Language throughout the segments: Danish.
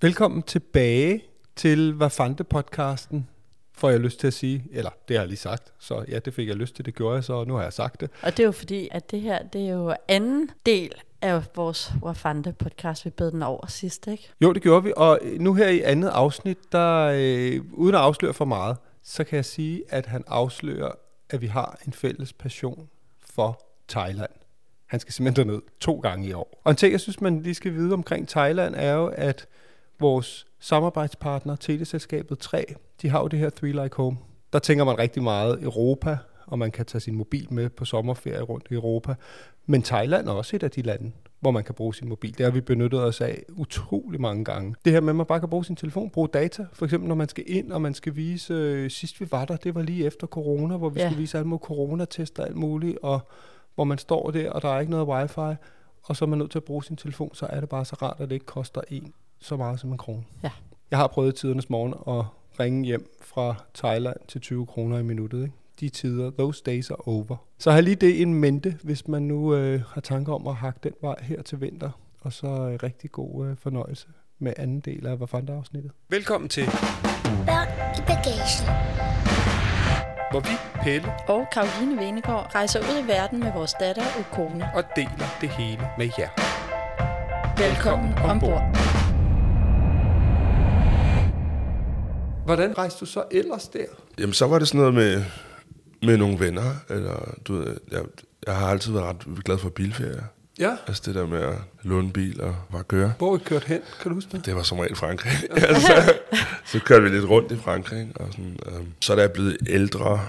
Velkommen tilbage til Vafante-podcasten, får jeg lyst til at sige. Eller, det har jeg lige sagt. Så ja, det fik jeg lyst til, det gjorde jeg, så nu har jeg sagt det. Og det er jo fordi, at det her, det er jo anden del af vores Wafande podcast, vi bed den over sidst, ikke? Jo, det gjorde vi, og nu her i andet afsnit, der øh, uden at afsløre for meget, så kan jeg sige, at han afslører, at vi har en fælles passion for Thailand. Han skal simpelthen derned to gange i år. Og en ting, jeg synes, man lige skal vide omkring Thailand, er jo, at vores samarbejdspartner, teleselskabet 3, de har jo det her Three Like Home. Der tænker man rigtig meget Europa, og man kan tage sin mobil med på sommerferie rundt i Europa. Men Thailand er også et af de lande, hvor man kan bruge sin mobil. Det har vi benyttet os af utrolig mange gange. Det her med, at man bare kan bruge sin telefon, bruge data. For eksempel, når man skal ind, og man skal vise, øh, sidst vi var der, det var lige efter corona, hvor vi ja. skulle vise alle mulige coronatester og alt muligt, og hvor man står der, og der er ikke noget wifi, og så er man nødt til at bruge sin telefon, så er det bare så rart, at det ikke koster en så meget som en krone. Ja. Jeg har prøvet i tidernes morgen at ringe hjem fra Thailand til 20 kroner i minuttet. Ikke? De tider, those days are over. Så har lige det en mente, hvis man nu øh, har tanker om at hakke den vej her til vinter. Og så øh, rigtig god øh, fornøjelse med anden del af Vafanda-afsnittet. Velkommen til, Børn i bagagen. hvor vi, Pelle, Og Karoline Venegård rejser ud i verden med vores datter og kone. og deler det hele med jer. Velkommen ombord. Hvordan rejste du så ellers der? Jamen, så var det sådan noget med, med nogle venner, eller du ved, jeg, jeg har altid været ret glad for bilferier. Ja. Altså det der med at låne bil og bare køre. Hvor er I kørt hen? Kan du huske det? Det var som regel Frankrig. altså, så kørte vi lidt rundt i Frankrig. Og sådan, øhm. Så da jeg blev ældre,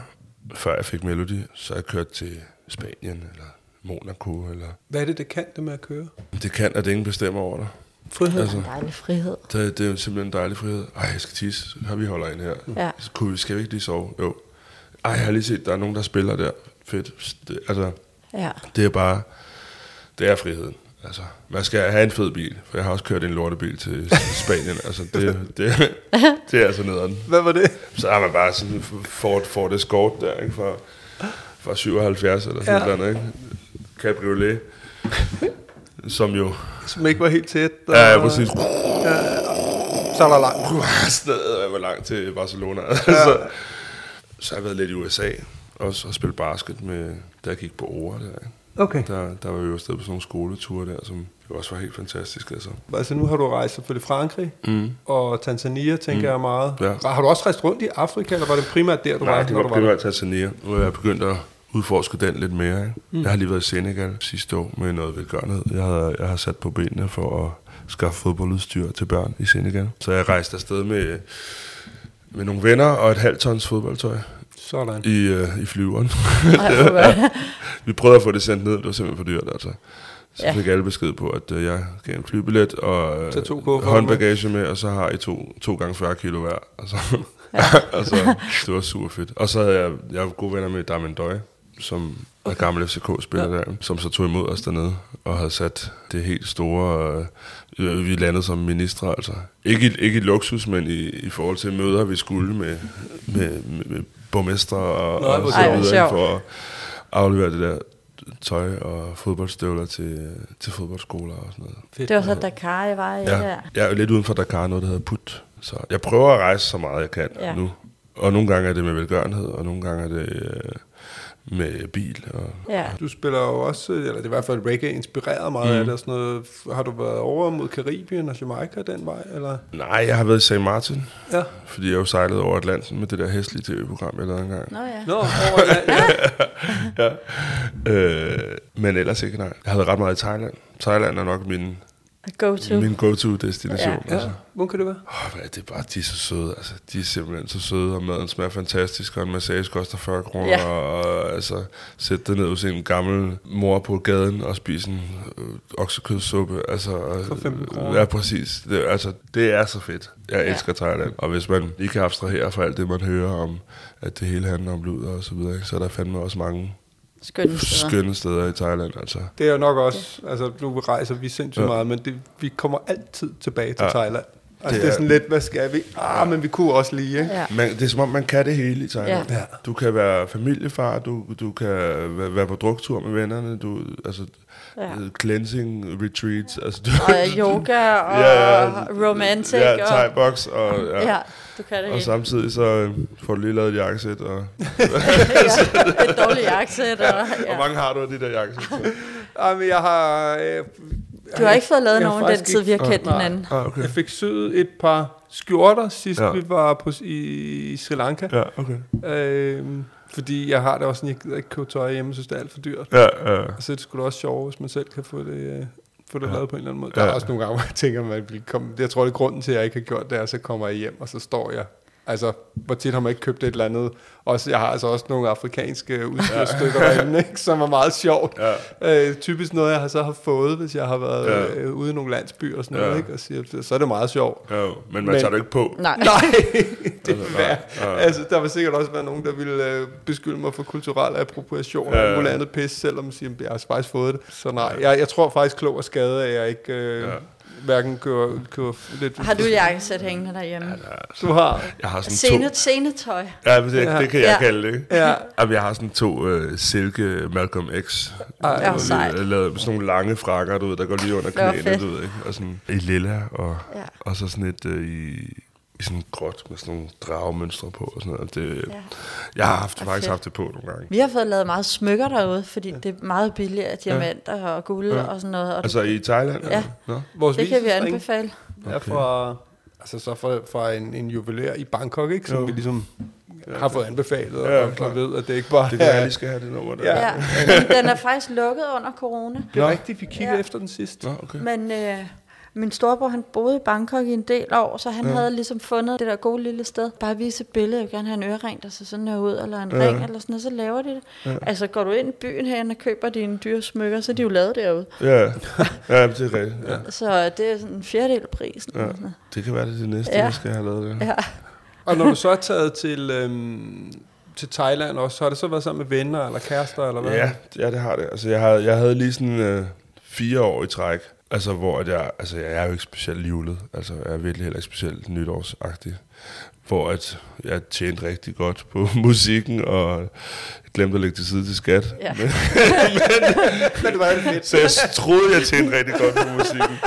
før jeg fik Melody, så jeg kørt til Spanien, eller Monaco, eller... Hvad er det, det kan det med at køre? Det kan, at ingen bestemmer over dig. Frihed. Altså, Dejlig frihed. det, det er jo simpelthen en dejlig frihed. Ej, jeg skal tisse. Har vi holder ind her? Ja. Så kunne vi, skal vi ikke lige sove? Jo. Ej, jeg har lige set, der er nogen, der spiller der. Fedt. Det, altså, Ja. det er bare, det er friheden. Altså, man skal have en fed bil, for jeg har også kørt en lortebil til Spanien. altså, det, det, det er altså nederen. Hvad var det? Så har man bare sådan en Ford, Ford Escort der, ikke? Fra, fra 77 eller sådan ja. noget, ikke? Cabriolet. Som jo... Som ikke var helt tæt. Og... Ja, ja, præcis. Så er der langt. Stedet var langt til Barcelona. Ja. så, så har jeg været lidt i USA, også og spillet basket med, da jeg gik på Ore der. Okay. Der, der var jo afsted på sådan nogle skoleture der, som jo også var helt fantastisk. Altså. Altså nu har du rejst selvfølgelig Frankrig mm. og Tanzania, tænker mm. jeg meget. Ja. Har du også rejst rundt i Afrika, eller var det primært der, du Nej, var? det når var du primært Tanzania. Er jeg begyndt at udforske den lidt mere. Ikke? Mm. Jeg har lige været i Senegal sidste år med noget velgørenhed. Jeg har, jeg har sat på benene for at skaffe fodboldudstyr til børn i Senegal. Så jeg rejste afsted med, med nogle venner og et halvt tons fodboldtøj Sådan. i, øh, i flyveren. Ej, godt. Vi prøvede at få det sendt ned, det var simpelthen for dyrt, altså. Så Ja. ja. fik alle besked på, at øh, jeg gav en flybillet og øh, to håndbagage med, og så har I to, to gange 40 kilo hver. Altså, ja. altså, det var super fedt. Og så havde jeg, jeg var gode venner med Darmen Døje, som er gammel FCK-spiller ja. der, som så tog imod os dernede, og havde sat det helt store... Øh, vi landede som ministre, altså. Ikke, ikke i luksus, men i, i forhold til møder, vi skulle med, med, med, med borgmestre og, Nå, og så. Ej, videre, for at aflevere det der tøj og fodboldstøvler til, til fodboldskoler og sådan noget. Fedt. Det var så Dakar, jeg var i Ja, der. jeg er jo lidt uden for Dakar, noget der hedder PUT. Så jeg prøver at rejse så meget jeg kan Ja. ja. nu. Og nogle gange er det med velgørenhed, og nogle gange er det øh, med bil. Og, Ja. Du spiller jo også, eller det er i hvert fald reggae inspireret meget mm. af det og sådan noget. Har du været over mod Karibien og Jamaica den vej, eller? nej, jeg har været i St. Martin, Ja. fordi jeg jo sejlede over Atlanten med det der hæslige tv-program, jeg lavede engang. Nå ja. Nå, over land. ja. Øh, men ellers ikke, nej. Jeg har været ret meget i Thailand. Thailand er nok min Go to. min go-to-destination. Ja. Ja, Altså. hvor kan det være? Oh, hvad er det er bare, de er så søde. Altså, de er simpelthen så søde, og maden smager fantastisk, og en massage koster 40 kroner. Ja. Og, og, altså, sætte dig ned hos en gammel mor på gaden og spise en øh, oksekødssuppe. Altså, og- For 15 kroner. Ja, præcis. Det, altså, det er så fedt. Jeg Ja. elsker Thailand. Og hvis man lige kan abstrahere fra alt det, man hører om, at det hele handler om luder og så videre, ikke, så er der fandme også mange Skønne steder. skønne steder i Thailand. Altså. Det er jo nok også, altså nu rejser vi sindssygt Ja. meget, men det, vi kommer altid tilbage til Ja. Thailand. Altså Det det er er- sådan lidt, hvad skal vi? Ah, men vi kunne også lige, ikke? Ja. Man, det er som om, man kan det hele i Thailand. Ja. Ja. Du kan være familiefar, du, du kan være, være på druktur med vennerne, du, altså Ja. cleansing retreats, altså du, Og yoga og Ja, ja. romantic. ja, og, thai box, og, ja. ja, du kan det og hele. samtidig så øh, får du lige lavet et jakkesæt, og ja, et dårligt jakkesæt. Og, hvor ja. mange har du af de der jakkesæt? så? Ah, men jeg har... Øh, Du har ikke fået lavet Jeg nogen den tid, vi har kendt hinanden. Ah, okay. Jeg fik syet et par skjorter sidst, Ja. vi var på, i, i Sri Lanka. Ja, okay. Øh, fordi jeg har det også sådan, jeg gider ikke købe tøj hjemme, synes det er alt for dyrt. Ja, ja. Og så er det da også sjovt, hvis man selv kan få det, øh, få det Ja. lavet på en eller anden måde. Der er Ja. også nogle gange, hvor jeg tænker, man vil komme, jeg tror, det er grunden til, at jeg ikke har gjort det, er, så kommer jeg hjem, og så står jeg Altså, hvor tit har man ikke købt et eller andet? Også, jeg har altså også nogle afrikanske udstyrsstykker derinde, ikke, som er meget sjovt. Ja. Øh, typisk noget, jeg har så har fået, hvis jeg har været Ja. ja. øh, ude i nogle landsbyer og sådan Ja. noget, ikke? Og siger, så er det meget sjovt. Jo, men man Men- tager det ikke på. Nej. Nej, det Altså, er nej, nej. Altså, der vil sikkert også være nogen, der ville øh, beskylde mig for kulturel appropriation og Ja, ja. muligt andet pis, selvom man siger, at jeg har faktisk fået det. Så nej, jeg, jeg tror faktisk klog og skade, at jeg ikke øh, Ja. Ja. hverken kører, kører lidt... Har du jakkesæt hængende derhjemme? Du har. Jeg har sådan Scene, to... scenetøj. Ja, men det, Ja. det kan jeg Ja. kalde det, ikke? Ja. Jamen, jeg har sådan to øh, silke Malcolm X. Ej, Ja, hvor sejt. øh, lavet sådan nogle lange frakker, du ved, der går lige under knæene, du ved, ikke? Og sådan i lilla, og, Ja. og så sådan et øh, i, i sådan en gråt med sådan nogle dragemønstre på og sådan noget. Det, Ja. Jeg har haft, faktisk fedt. haft det på nogle gange. Vi har fået lavet meget smykker derude, fordi det er meget billigt af diamanter og guld Ja. og sådan noget. Og Altså i Thailand? Ja. Nå? Vores det kan vi anbefale. er fra, altså så fra, fra en, en juvelær i Bangkok, ikke? Som Jo. vi ligesom har fået anbefalet, Ja, og man ved, at det ikke bare Det kan jeg lige skal have det nummer der. Ja. Ja. Den er faktisk lukket under corona. Det er Nå. rigtigt, vi kiggede Ja. efter den sidst. Nå, okay. Men øh, min storebror, han boede i Bangkok i en del år, så han Ja. havde ligesom fundet det der gode lille sted. Bare vise et billede, jeg vil gerne have en ørering, der ser sådan her ud, eller en Ja. ring, eller sådan noget, så laver de det. Ja. Altså, går du ind i byen herinde og køber dine dyre smykker, så er de jo lavet derude. Ja, ja det er rigtigt. Ja. Så det er sådan en fjerdedel af prisen. Ja. eller sådan noget. Det kan være, det er det næste, Ja. jeg skal have lavet det. Ja. Og når du så er taget til, øhm, til Thailand også, så har det så været sammen med venner eller kærester, eller hvad? Ja, ja, det har det. Altså, jeg, havde, jeg havde lige sådan øh, fire år i træk, altså, hvor at jeg, altså, jeg er jo ikke specielt julet. Altså, jeg er virkelig heller ikke specielt nytårsagtig. Hvor at jeg tjente rigtig godt på musikken, og glemte at lægge til side til skat. Ja. Men, Men det var det fedt. så jeg troede, jeg tjente rigtig godt på musikken.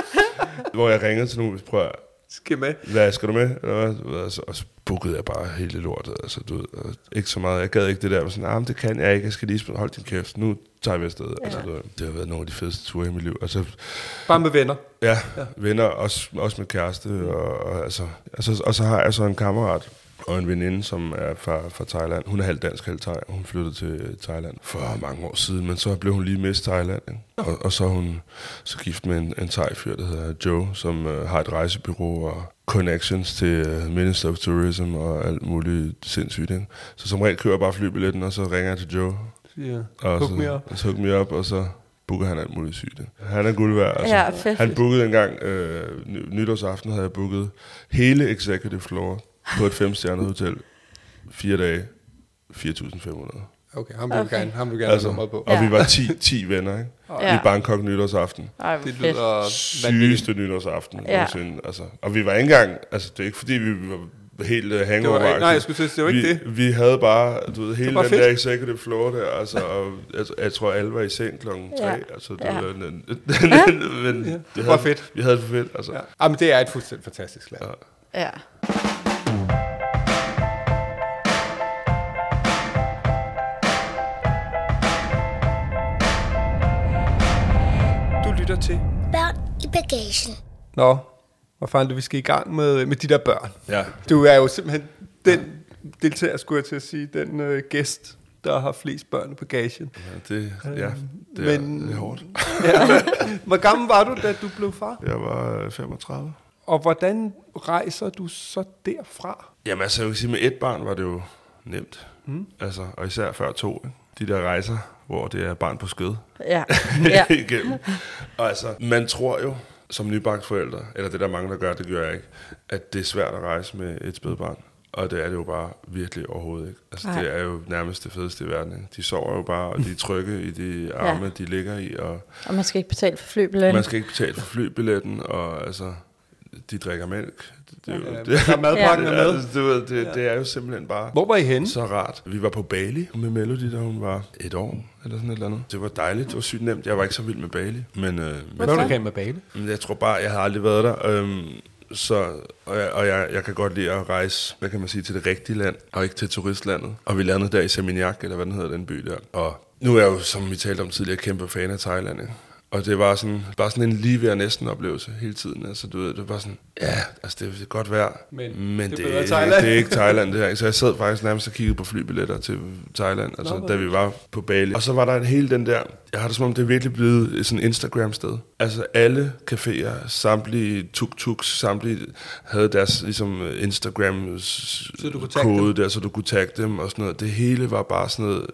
Hvor jeg ringede til nogen, og prøv Skal med. hvad skal du med? Og så bookede jeg bare hele lortet. Altså, du ved, og ikke så meget. Jeg gad ikke det der, med sådan, ah, men det kan jeg ikke. Jeg skal lige spille. Hold din kæft. Nu tager vi afsted. Ja. Altså, det har været nogle af de fedeste ture i mit liv. Altså, Bare med venner. ja, ja. venner, også, også med kæreste. Og, og, altså, altså, og så har jeg så en kammerat, og en veninde, som er fra, fra Thailand. Hun er halvt dansk, halvt thai, og hun flyttede til Thailand for mange år siden, men så blev hun lige Miss Thailand. Ikke? Og, og så er hun så gift med en, en thai-fyr, der hedder Joe, som uh, har et rejsebyrå og connections til uh, Minister of Tourism og alt muligt sindssygt. Ikke? Så som regel kører jeg bare flybilletten, og så ringer jeg til Joe. Siger, Og hook så, me up. Og så hook me up, og så booker han alt muligt sygt. Han er guld værd. Altså. Ja, fedt. Han bookede engang, øh, ny- nytårsaften havde jeg booket hele executive floor på et femstjernet hotel. Fire dage, 4.500. Okay, ham vil okay. Gerne, ham vil gerne altså, have på. og Ja. vi var 10, 10 venner, ikke? Ja. I Bangkok nytårsaften. Ej, Det lyder. Sygeste nytårsaften Ja. nogensinde. Altså, og vi var ikke engang, altså det er ikke fordi, vi var helt uh, Det hangover var, nej, jeg skulle sige, det var ikke vi, det. vi havde bare, du ved, hele den fedt. der executive floor der, altså, og jeg, jeg tror, alle var i seng klokken tre, Ja. altså, det Ja. var, men, men Ja, det det havde, var fedt. Vi havde det for fedt, altså. Ja. Jamen, det er et fuldstændig fantastisk land. Ja. Ja. Bagagen. Nå, hvor fanden vi skal i gang med, med de der børn. ja. Du er jo simpelthen den deltager, skulle jeg til at sige, den øh, gæst, der har flest børn i bagagen. Ja, det, ja, det, er, Men- det er hårdt. Ja. Hvor gammel var du, da du blev far? Jeg var øh, 35. Og hvordan rejser du så derfra? Jamen altså, jeg vil sige, med et barn var det jo nemt. Mm. Altså, og især før to. Ikke? De der rejser, hvor det er barn på skød. Ja. ja. igennem. Og altså, man tror jo, som nybagt forældre, eller det der er mange, der gør, det gør jeg ikke, at det er svært at rejse med et spædbarn. Og det er det jo bare virkelig overhovedet ikke. Altså, Nej. det er jo nærmest det fedeste i verden. Ikke? De sover jo bare, og de er trygge i de arme, ja. de ligger i, og Og man skal ikke betale for flybilletten. man skal ikke betale for flybilletten, og altså, de drikker mælk. Det, det, er Ja, det, der madpakken det, er er, med. du ved, det, det er jo simpelthen bare Hvor var I henne? så rart. Vi var på Bali med Melody, da hun var et år, eller sådan et eller andet. Det var dejligt, det var sygt nemt. Jeg var ikke så vild med Bali, men, øh, men Hvad var du med men jeg tror bare, jeg har aldrig været der. Øhm, så, og jeg, og jeg, jeg kan godt lide at rejse, hvad kan man sige, til det rigtige land, og ikke til turistlandet. Og vi landede der i Seminyak, eller hvad den hedder, den by der. Og nu er jeg jo, som vi talte om tidligere, kæmpe fan af Thailand, ikke? Og det var sådan, bare sådan en lige ved næsten oplevelse hele tiden. Altså, du ved, det var sådan, ja, altså det er godt vejr, Men men det det, er det, er, Thailand. det er ikke Thailand det her. Så jeg sad faktisk nærmest og kiggede på flybilletter til Thailand, altså, Nå, da vi var på Bali. Og så var der en hele den der, jeg har det som om, det er virkelig blevet et sådan Instagram-sted. Altså alle caféer, samtlige tuk-tuks, samtlige havde deres ligesom Instagram du kunne tagge kode der, så du kunne tagge dem og sådan noget. Det hele var bare sådan noget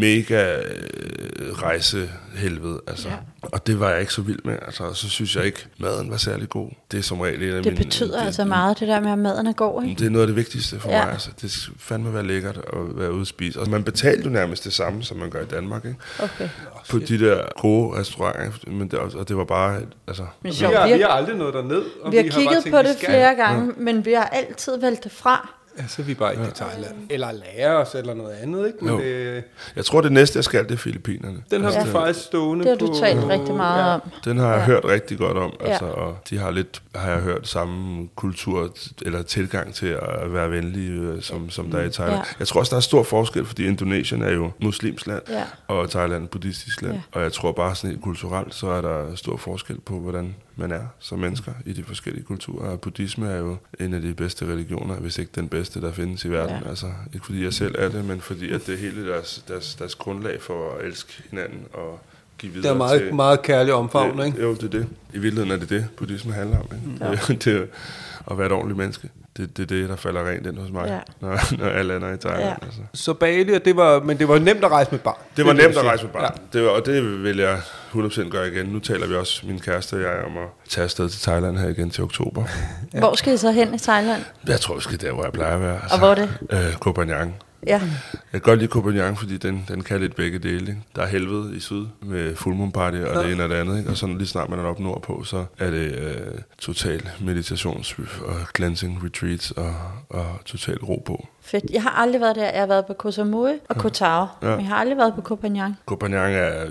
mega øh, rejsehelvede, altså. Ja. Og det var jeg ikke så vild med, altså. Og Så synes jeg ikke, maden var særlig god. Det er som regel en af Det mine... betyder det, altså meget, det der med, at maden er god, ikke? det er noget af det vigtigste for Ja. ja. mig. Altså. Det skal fandme være lækkert at være ude at spise. Og man betalte jo nærmest det samme, som man gør i Danmark. Ikke? Okay. På de der gode restauranter. Men det, og det var bare... Altså, Men Vi sjovt, har, vi vi har, har aldrig nået derned. Og vi har bare kigget tænkt, på vi det flere gange, men vi har altid valgt det fra. Ja, så er vi bare ikke i Thailand. Eller lære os, eller noget andet, ikke? Men Jo. det, jeg tror, det næste, jeg skal, det er Filippinerne. den har Ja. vi faktisk stående Det har på... du talt rigtig meget ja. om. Den har jeg Ja. hørt rigtig godt om, Ja. altså, og de har lidt, har jeg hørt, samme kultur eller tilgang til at være venlige, øh, som, som der er i Thailand. Ja. Jeg tror også, der er stor forskel, fordi Indonesien er jo muslimsk land, Ja. og Thailand er buddhistisk land. Ja. Og jeg tror bare sådan helt kulturelt, så er der stor forskel på, hvordan man er som mennesker i de forskellige kulturer. Og buddhisme er jo en af de bedste religioner, hvis ikke den bedste, der findes i verden. Ja. Altså, ikke fordi jeg selv er det, men fordi at det er hele deres, deres, deres grundlag for at elske hinanden og give videre Det er meget, til... meget kærlig omfavn, ikke? Jo, det er det. I virkeligheden er det det, buddhisme handler om. Ikke? Ja. Det, det er at være et ordentligt menneske. Det, det er det, der falder rent ind hos mig, Ja. når, når alle lander i Thailand. Ja. Altså. Så Bali, og det var, men det var nemt at rejse med barn. Det var er nemt at rejse med barn. Ja. Det var, og det vil jeg 100% gøre igen. Nu taler vi også, min kæreste og jeg, om at tage afsted til Thailand her igen til oktober. Ja. Hvor skal I så hen i Thailand? Jeg tror, vi skal der, hvor jeg plejer at være. Altså, Og hvor er det? Øh, Koh Phangan. Ja. Jeg kan godt lide Phangan, fordi den, den kan lidt begge dele. Ikke? Der er helvede i syd med full party og det ene og det andet. Ikke? Og sådan lige snart man er oppe nordpå, så er det øh, total meditations- og cleansing retreats og, og total ro på. Fedt. Jeg har aldrig været der. Jeg har været på Koh Samui og Koh Tao, Ja. men jeg har aldrig været på. Koh Phangan er...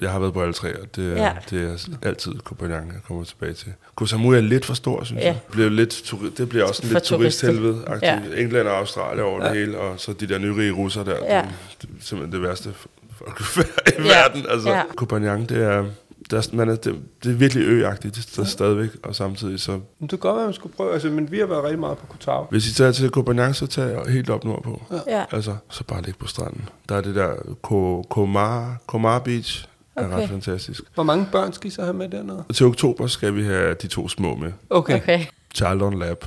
Jeg har været på alle tre, og det er, Ja. ja. det er altid Phangan, jeg kommer tilbage til. Koh Samui er lidt for stor, synes Ja. ja. jeg. Det, bliver lidt, det bliver også en For lidt turisthelvede. Ja. Ja. England og Australien over ja. det hele, og så de der nyrige russer der. Ja. Ja. Det, det er simpelthen det værste folk i Ja. verden. Altså, Ja. ja. Phangan, det er... Der, er- man er, det, det er virkelig øagtigt det er stadigvæk, og samtidig så... Men det kan godt være, man skulle prøve. Altså, men vi har været rigtig meget på Kotau. Hvis I tager til Phangan, så tag helt op nordpå. Ja. Altså, så bare ligge på stranden. Der er det der Komar, Komar Beach, er Okay. ret fantastisk. Hvor mange børn skal I så have med dernede? Og til oktober skal vi have de to små med. Okay. Okay. Charlton Lab.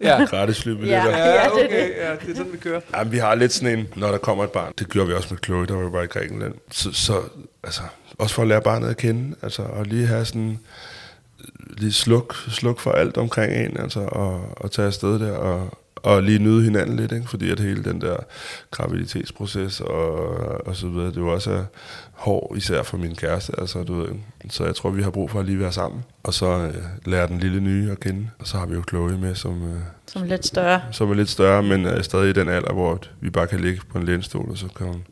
Ja. Gratis flybilletter. Ja. Ja. Er okay. Ja, det er sådan, vi kører. Jamen, vi har lidt sådan en, når der kommer et barn. Det gjorde vi også med Chloe, der var bare i Grækenland. Så, så altså, også for at lære barnet at kende. Altså, og lige have sådan lige sluk, sluk for alt omkring en, altså, og, og tage afsted der, og, og lige nyde hinanden lidt, ikke? fordi at hele den der graviditetsproces og, og så videre, det var også er hård, især for min kæreste, altså, du ved, så jeg tror, vi har brug for at lige være sammen, og så øh, lære den lille nye at kende, og så har vi jo Chloe med, som, øh, Som lidt større. som er lidt større, men er stadig i den alder, hvor vi bare kan ligge på en lænestol, og så kan hun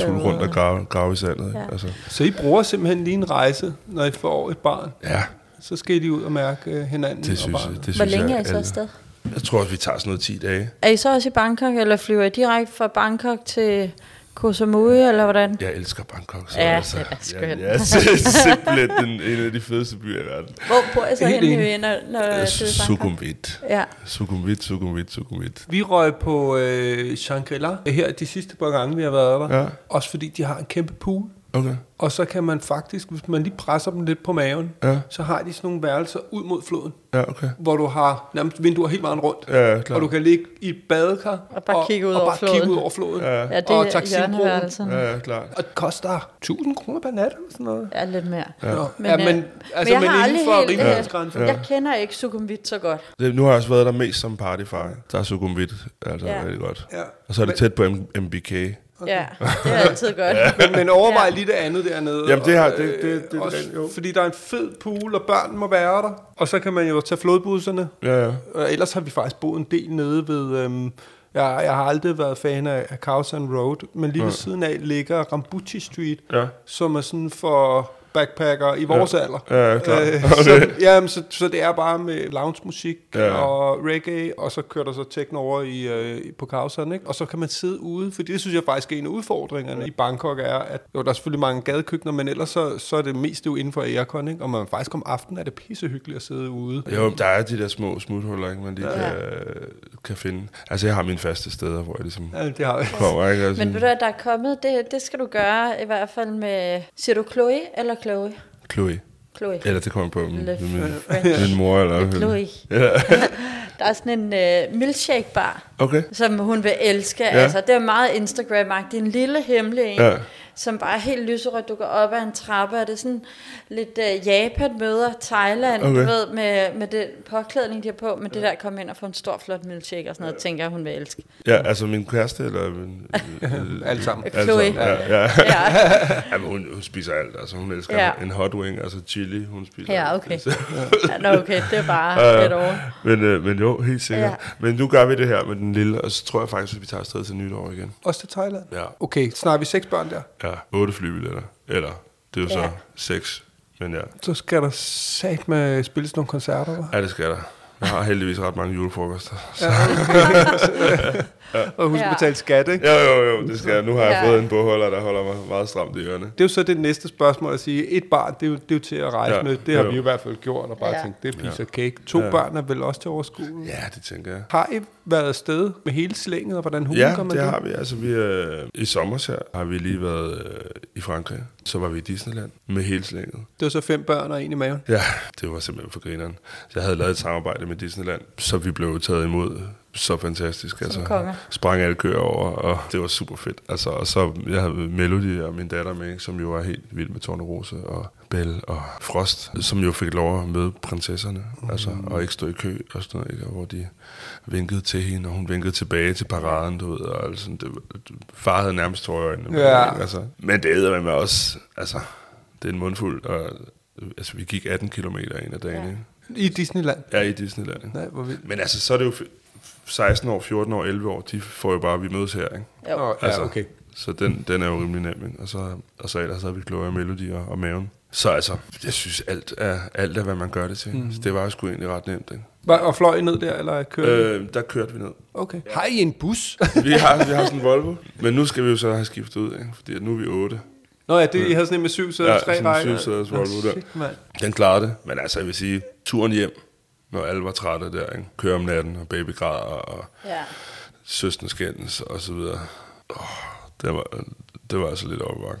tulle rundt og grave, grave i sandet. Ja. Altså, Så I bruger simpelthen lige en rejse, når I får et barn. ja, Så skal de ud og mærke øh, hinanden det og synes, barnet. jeg, det Hvor synes længe jeg, er I så alle- afsted? Jeg tror, at vi tager sådan noget 10 dage. Er I så også i Bangkok, eller flyver I direkte fra Bangkok til Koh Samui, eller hvordan? Jeg elsker Bangkok. Så Ja, altså, det er skønt. Ja, ja, det er simpelthen den, en af de fedeste byer i verden. Hvor bor I så henne, når, når det er Bangkok? Sukhumvit. Ja. Sukhumvit, Sukhumvit, Sukhumvit. Vi røg på øh, Shangri-La her de sidste par gange, vi har været der. Ja. Også fordi de har en kæmpe pool. Okay. Og så kan man faktisk, hvis man lige presser dem lidt på maven, Ja. så har de sådan nogle værelser ud mod floden, Ja, okay. hvor du har nærmest vinduer helt vejen rundt. Ja, ja, klart. Og du kan ligge i et badekar Og bare kigge ud og over bare floden. kigge ud over floden. Ja. Ja, det Og er Taksim-broen. hjørneværelsen. Ja, ja, klart. Og det koster 1000 kroner per nat eller sådan noget. Ja, lidt mere. Ja, Men, men, ja, men, øh, altså, jeg men har inden aldrig for helt, rimelighedsgrænsen. Jeg kender ikke Sukhumvit så godt. Det, nu har jeg også været der mest som partyfar. Der er Sukhumvit, altså Ja. ja. rigtig godt. Ja. Og så er det tæt på M- MBK. Ja, det er altid godt. ja. Men, men overvej Ja. lige det andet dernede. Jamen, det har- og, det- det- det- det- også, jo. Fordi der er en fed pool, og børn må være der. Og så kan man jo tage flodbusserne. Ja, ja. Og ellers har vi faktisk boet en del nede ved... Øhm, jeg, jeg har aldrig været fan af, af Khao Road, men lige ved siden af ligger Rambuchi Street, Ja. som er sådan for backpacker i vores ja. alder. Ja, ja, klart. Øh, så, jamen, så, så det er bare med lounge-musik Ja. ja. og reggae, og så kører der så techno over i, øh, på Kauseren, ikke? Og så kan man sidde ude, fordi det synes jeg faktisk er en af udfordringerne i Bangkok er, at jo, der er selvfølgelig mange gadekøkkener, men ellers så, så er det mest jo inden for aircon, ikke? Og man faktisk om aftenen er det pissehyggeligt at sidde ude. Jo, der er de der små smuthuller, ikke, man lige Ja. ja. kan, kan finde. Altså, jeg har mine faste steder, hvor jeg ligesom Ja, det har jeg. kommer, ikke? Altså, Men ved du hvad, der er kommet, det, det skal du gøre i hvert fald med, siger du Chloe eller Chloe? Chloe. Chloe. Eller det kommer på min, Le min, min mor. Eller, Chloe. Ja. Der er sådan en uh, milkshake bar, Okay. som hun vil elske. Ja. Altså, det er meget Instagram-agtigt. En lille hemmelig en, Ja. Som bare er helt lyserødt. Du går op ad en trappe, og det er sådan lidt uh, Japan møder Thailand, okay. du ved, med, med det påklædning, de har på. Men det der, komme ind og få en stor, flot milkshake og sådan noget, tænker jeg, hun vil elske. Ja, altså min kæreste, eller min... Alt sammen. Chloe. Ja, ja. Ja, ja men hun, hun spiser alt. Altså, hun elsker Ja. ja. en hot wing, altså chili, hun spiser ja alt. okay. Ja, nå, okay, det er bare et over. Men, øh, men jo, helt sikkert. Ja. Ja. Men nu gør vi det her med den lille, og så tror jeg faktisk, at vi tager afsted til nytår igen. Også til Thailand? Ja. Okay, snart er vi seks børn der. Ja, otte flybilletter. Eller, det er jo Ja. så seks. Men ja, Så skal der sat med spilles nogle koncerter, hva'? ja, det skal der. Jeg har heldigvis ret mange julefrokoster. Så. Og husk Ja. at betale skat, ikke? Jo, jo, jo, det skal jeg. Nu har jeg Ja. fået en bogholder, der holder mig meget stramt i ørerne. Det er jo så det næste spørgsmål at sige, et barn, det er jo, det er jo til at rejse ja, Ja, med. Det har jo. vi jo i hvert fald gjort, og bare Ja. ja. tænkt, det er piece of cake. To ja. Ja. børn er vel også til overskue. Ja, det tænker jeg. Har I været afsted med hele slænget, og hvordan hun Ja, gør man det har vi. Altså, vi øh, I sommer her har vi lige været øh, i Frankrig. Så var vi i Disneyland med hele slænget. Det var så fem børn og en i maven. Ja, det var simpelthen for grineren. Jeg havde lavet et samarbejde med Disneyland, så vi blev taget imod så fantastisk. Altså, konger. sprang alle køer over, og det var super fedt. Altså, og så jeg havde Melody og min datter med, som jo var helt vild med Tornerose og Belle og Frost, som jo fik lov at møde prinsesserne, mm. altså, og ikke stå i kø og sådan noget, ikke, og hvor de vinkede til hende, og hun vinkede tilbage til paraden, du ved, og altså, det, far havde nærmest tårer i øjnene. Ja. Ikke, altså. Men det æder med også, altså, det er en mundfuld, og altså, vi gik 18 km en af dagen, Ja. I Disneyland. Ja, i Disneyland. Nej, hvor vildt. Men altså, så er det jo 16 år, 14 år, 11 år, de får jo bare, vi mødes her, ikke? Jo. Nå, ja, Altså, okay. Så den, den er jo rimelig nem, ikke? Og så, og så ellers havde vi Gloria Melody og, og maven. Så altså, jeg synes, alt er, alt er, hvad man gør det til. Mm. Så det var jo sgu egentlig ret nemt, ikke? Var- Og fløj I ned der, eller kørte? Øh, der kørte vi ned. Okay. Har I en bus? Vi har, vi har sådan en Volvo, men nu skal vi jo så have skiftet ud, ikke? Fordi nu er vi otte. Nå ja, det, I havde sådan en med syv sæder, Ja, tre sådan en rækker. syvsæders Nå, Volvo der. shit, mand. Den klarede det, men altså, jeg vil sige, turen hjem, når alle var trætte der, ikke? Køre om natten, og baby græder, og Ja. søsten skændes, og så videre. Oh, det, var, det var altså lidt opvagt.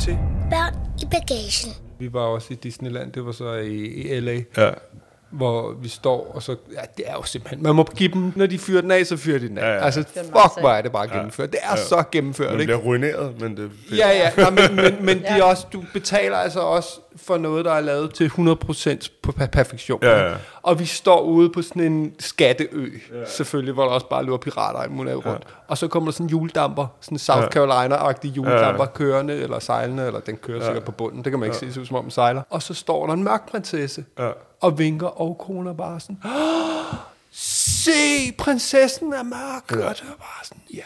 Til. Børn i bagagen. Vi var også i Disneyland, det var så i, i LA, Ja. hvor vi står, og så, ja, det er jo simpelthen, man må give dem, når de fyrer den af, så fyrer de den af. Ja, ja. Altså, fuck, hvor er det bare gennemført. Det er Ja. så gennemført, Man ikke? bliver ruineret, men det. Ja, ja, nej, men, men, men de Ja. er også, du betaler altså også for noget, der er lavet til 100% på per- perfektion. Ja, ja. Og vi står ude på sådan en skatteø, ja. selvfølgelig, hvor der også bare løber pirater i muligt rundt. Og så kommer der sådan en juledamper, sådan en South Carolina-agtig juledamper Ja. kørende, eller sejlende, eller den kører ja. sikkert på bunden, det kan man ikke se, det ser ud som om den sejler. Og så står der en mørk prinsesse, Ja. og vinker og kroner bare sådan, "Åh, se, prinsessen er mørk. Ja. Og det var bare sådan, ja,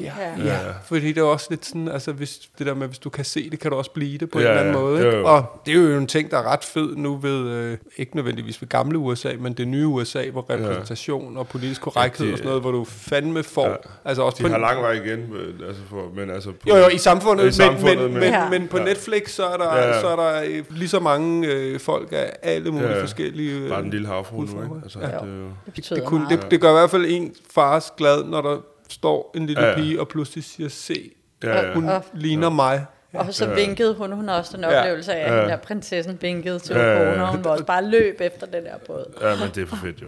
ja, ja. ja. Fordi det er også lidt sådan, altså hvis, det der med, hvis du kan se det, kan du også blive det på ja, en Ja, eller anden ja. måde. Ikke? jo. Og det er jo en ting, der er ret fed nu ved, øh, ikke nødvendigvis ved gamle USA, men det nye USA, hvor repræsentation og politisk korrekthed de- og sådan noget, hvor du fandme får, ja. altså også De på har en- lang vej igen, øh, altså for, men altså... På, jo, jo, i samfundet, I men, samfundet, men, men, men- men, men på Ja. Netflix, så er der, Ja, ja. så er der øh, lige så mange øh, folk af alle mulige Ja, ja. forskellige... Øh, Bare den lille havfru nu, ikke? Altså, Ja. det, Det det, kunne, det, det gør i hvert fald en fars glad, når der står en lille Ja, ja, ja. pige og pludselig siger, se, ja, ja. hun Og- ligner mig. Og så vinkede hun, hun har også den Ja. oplevelse af, at Ja. den der prinsessen vinkede til Ja, ja, ja. Og hun var også bare løb efter den der båd. ja, men det er for fedt jo.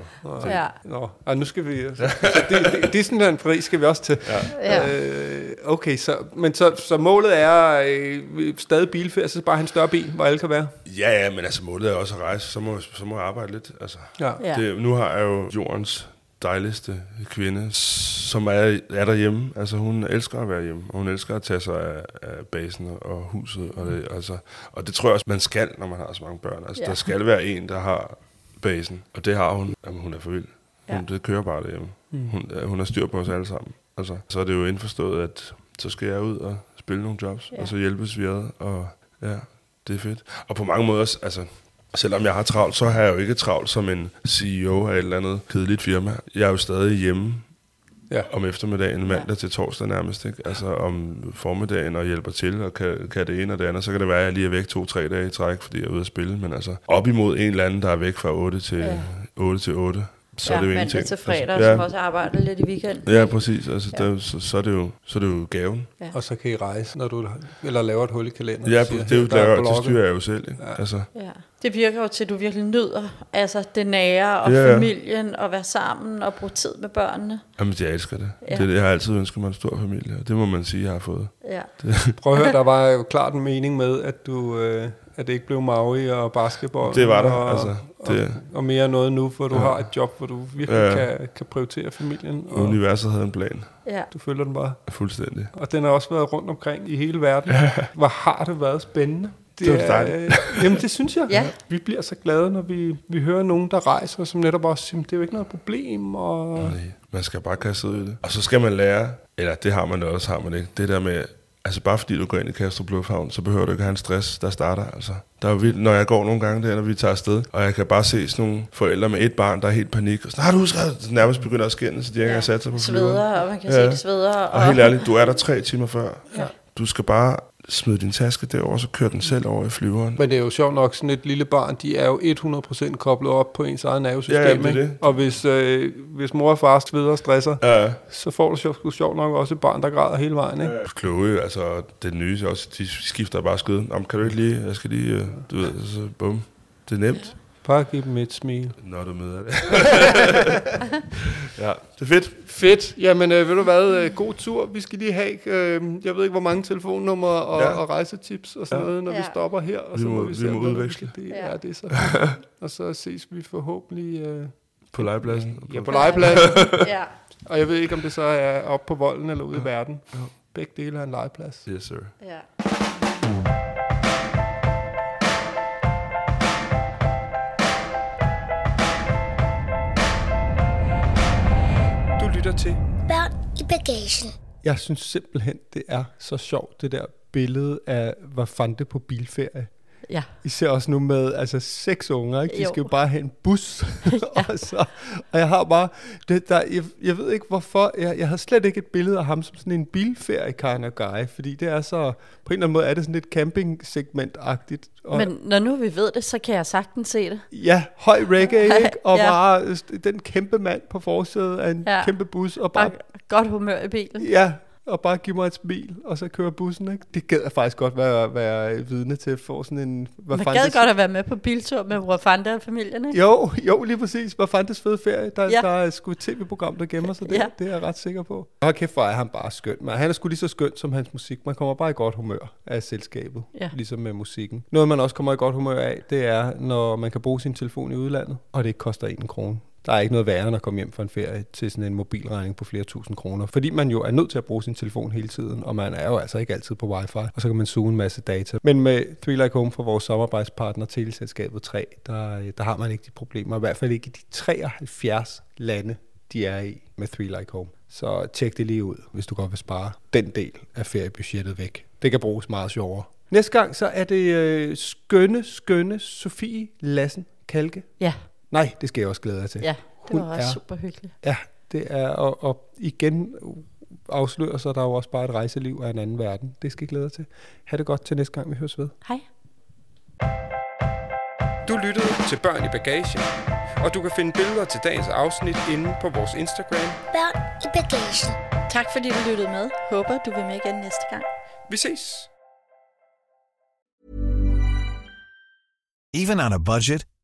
Ja. Nå, og nu skal vi... Så, så det, det, Disneyland Paris skal vi også til. Ja. Øh, okay, så, men så, så målet er øh, stadig bilferie, så bare en større bil, hvor alle kan være. Ja, ja, men altså målet er også at rejse, så må, så må jeg arbejde lidt. Altså, Ja. Ja. det, nu har jeg jo jordens dejligste kvinde, som er, er derhjemme. Altså hun elsker at være hjemme, og hun elsker at tage sig af, af basen og huset. Og det, altså, og det tror jeg også, man skal, når man har så mange børn. Altså, Ja. Der skal være en, der har basen, og det har hun. Jamen, hun er for vild. Hun, Ja. Det kører bare derhjemme. Mm. Hun, øh, hun har styr på os alle sammen. Altså, så er det jo indforstået, at så skal jeg ud og spille nogle jobs, Ja. og så hjælpes vi ad, og ja, det er fedt. Og på mange måder, altså, selvom jeg har travlt, så har jeg jo ikke travlt som en CEO af et eller andet kedeligt firma. Jeg er jo stadig hjemme Ja. om eftermiddagen, mandag til torsdag nærmest, ikke? Altså om formiddagen og hjælper til, og kan, kan det ene og det andet. Så kan det være, at jeg lige er væk to-tre dage i træk, fordi jeg er ude at spille. Men altså op imod en eller anden, der er væk fra 8 til, Ja. 8 til 8, så ja, er det jo mandag ingenting. til fredag, altså, ja. som også arbejder lidt i weekenden. Ja, præcis. Altså, Ja. Der, så, så, er det jo, så er det jo gaven. Ja. Og så kan I rejse, når du eller laver et hul i kalenderen. Ja, siger, det, er jo, "Her, der er der, det blokket." styrer jeg jo selv. Ikke? Ja. Altså, Ja. Det virker jo til, at du virkelig nyder altså det nære og Ja, ja. familien og være sammen og bruge tid med børnene. jamen, jeg elsker det. Ja. Ja. det. Jeg har altid ønsket mig en stor familie, og det må man sige, jeg har fået. Ja. Prøv at høre, der var jo klart en mening med, at du... Øh, at det ikke blev Maui og basketball. Det var der, og, altså, det- og, og mere noget nu, hvor du Ja. har et job, hvor du virkelig Ja. kan, kan prioritere familien. Og Universet havde en plan, ja. du følger den bare. fuldstændig. Og den har også været rundt omkring i hele verden. Hvor har det været spændende. Det var er- dejligt. Jamen, det synes jeg. Ja. Vi bliver så glade, når vi, vi hører nogen, der rejser, som netop også siger, det er jo ikke noget problem. Og... Nej, man skal bare kaste ud i det. Og så skal man lære, eller det har man også, har man ikke, det der med, altså bare fordi du går ind i Kastrup Lufthavn, så behøver du ikke have en stress, der starter. Altså. Der er vildt, når jeg går nogle gange der, når vi tager afsted, og jeg kan bare se sådan nogle forældre med et barn, der er helt panik, og sådan, har du husket, at nærmest begynder at skænde, så de ikke engang har sat sig på flyveren. Sveder, og man kan ja. se, det sveder. Og, Og helt ærligt, du er der tre timer før. Ja. Du skal bare smide din taske derover, så kører den selv over i flyveren. Men det er jo sjovt nok, sådan et lille barn, de er jo 100% koblet op på ens eget nervesystem. Ja, ja, det det. Og hvis, øh, hvis mor og far sveder og stresser, Ja, så får du sjovt, sjovt nok også et barn, der græder hele vejen. Ikke? kloge, altså det nye også, de skifter bare skøden. Om kan du ikke lige, jeg skal lige, øh, du ved, så bum. Det er nemt, Bare giv dem et smil. når du møder det. ja, det er fedt. Fedt. Jamen, øh, ved du hvad? Øh, god tur. Vi skal lige have, øh, jeg ved ikke, hvor mange telefonnumre og, ja. Ja. og rejsetips og sådan ja. Ja. noget, når ja. vi Ja. stopper her. Og Vi så må, vi vi se, må udveksle. Det, Ja. ja, det er så og så ses vi forhåbentlig øh, På legepladsen. ja, på legepladsen. ja. og jeg ved ikke, om det så er oppe på volden eller ude i verden. Begge dele er en legeplads. Yes, sir. ja. Lytter til Børn i bagagen. Jeg synes simpelthen, det er så sjovt, det der billede af Vafante på bilferie. Ja. Især også nu med altså, seks unger, ikke? De Jo. skal jo bare have en bus. og, så, og jeg har bare... Det, der, jeg, jeg ved ikke hvorfor. Jeg, jeg har slet ikke et billede af ham som sådan en bilferie kind of guy. Fordi det er så... På en eller anden måde er det sådan lidt camping-segment-agtigt. Og, Men når nu vi ved det, så kan jeg sagtens se det. Ja, høj reggae, ikke? Og Ja. ja. bare øh, den kæmpe mand på forsædet af en Ja. ja. kæmpe bus. Og bare, Bare godt humør i bilen. ja, og bare give mig et smil, og så køre bussen, ikke? Det gad jeg faktisk godt være, være vidne til for sådan en... Hvad Man fanden gad det- godt at være med på biltur med Wafanda og familien, ikke? Jo, jo, lige præcis. Hvad fanden fede ferie? Der, Ja. der er sgu et tv-program, der gemmer sig der. Ja. Det er jeg ret sikker på. Og kæft, hvor er han bare skøn. Men han er sgu lige så skøn som hans musik. Man kommer bare i godt humør af selskabet. Ja. Ligesom med musikken. Noget, man også kommer i godt humør af, det er, når man kan bruge sin telefon i udlandet, og det ikke koster en krone. Der er ikke noget værre end at komme hjem fra en ferie til sådan en mobilregning på flere tusind kroner. Fordi man jo er nødt til at bruge sin telefon hele tiden, og man er jo altså ikke altid på wifi, og så kan man suge en masse data. Men med Three Like Home fra vores samarbejdspartner, Teleselskabet 3, der, øh, der har man ikke de problemer. I hvert fald ikke i de 73 lande, de er i med Three Like Home. Så tjek det lige ud, hvis du godt vil spare den del af feriebudgettet væk. Det kan bruges meget sjovere. Næste gang, så er det øh, skønne, skønne Sofie Lassen Kalke. Ja, Nej, det skal jeg også glæde dig til. ja. Det Hun var også er- super hyggeligt. Ja, det er, og, og igen afslører sig der jo også bare et rejseliv af en anden verden. Det skal jeg glæde dig til. Ha' det godt til næste gang, vi høres ved. Hej. Du lyttede til Børn i Bagagen, og du kan finde billeder til dagens afsnit inde på vores Instagram. Børn i bagagen. Tak fordi du lyttede med. Håber du vil med igen næste gang. Vi ses! Even on a budget,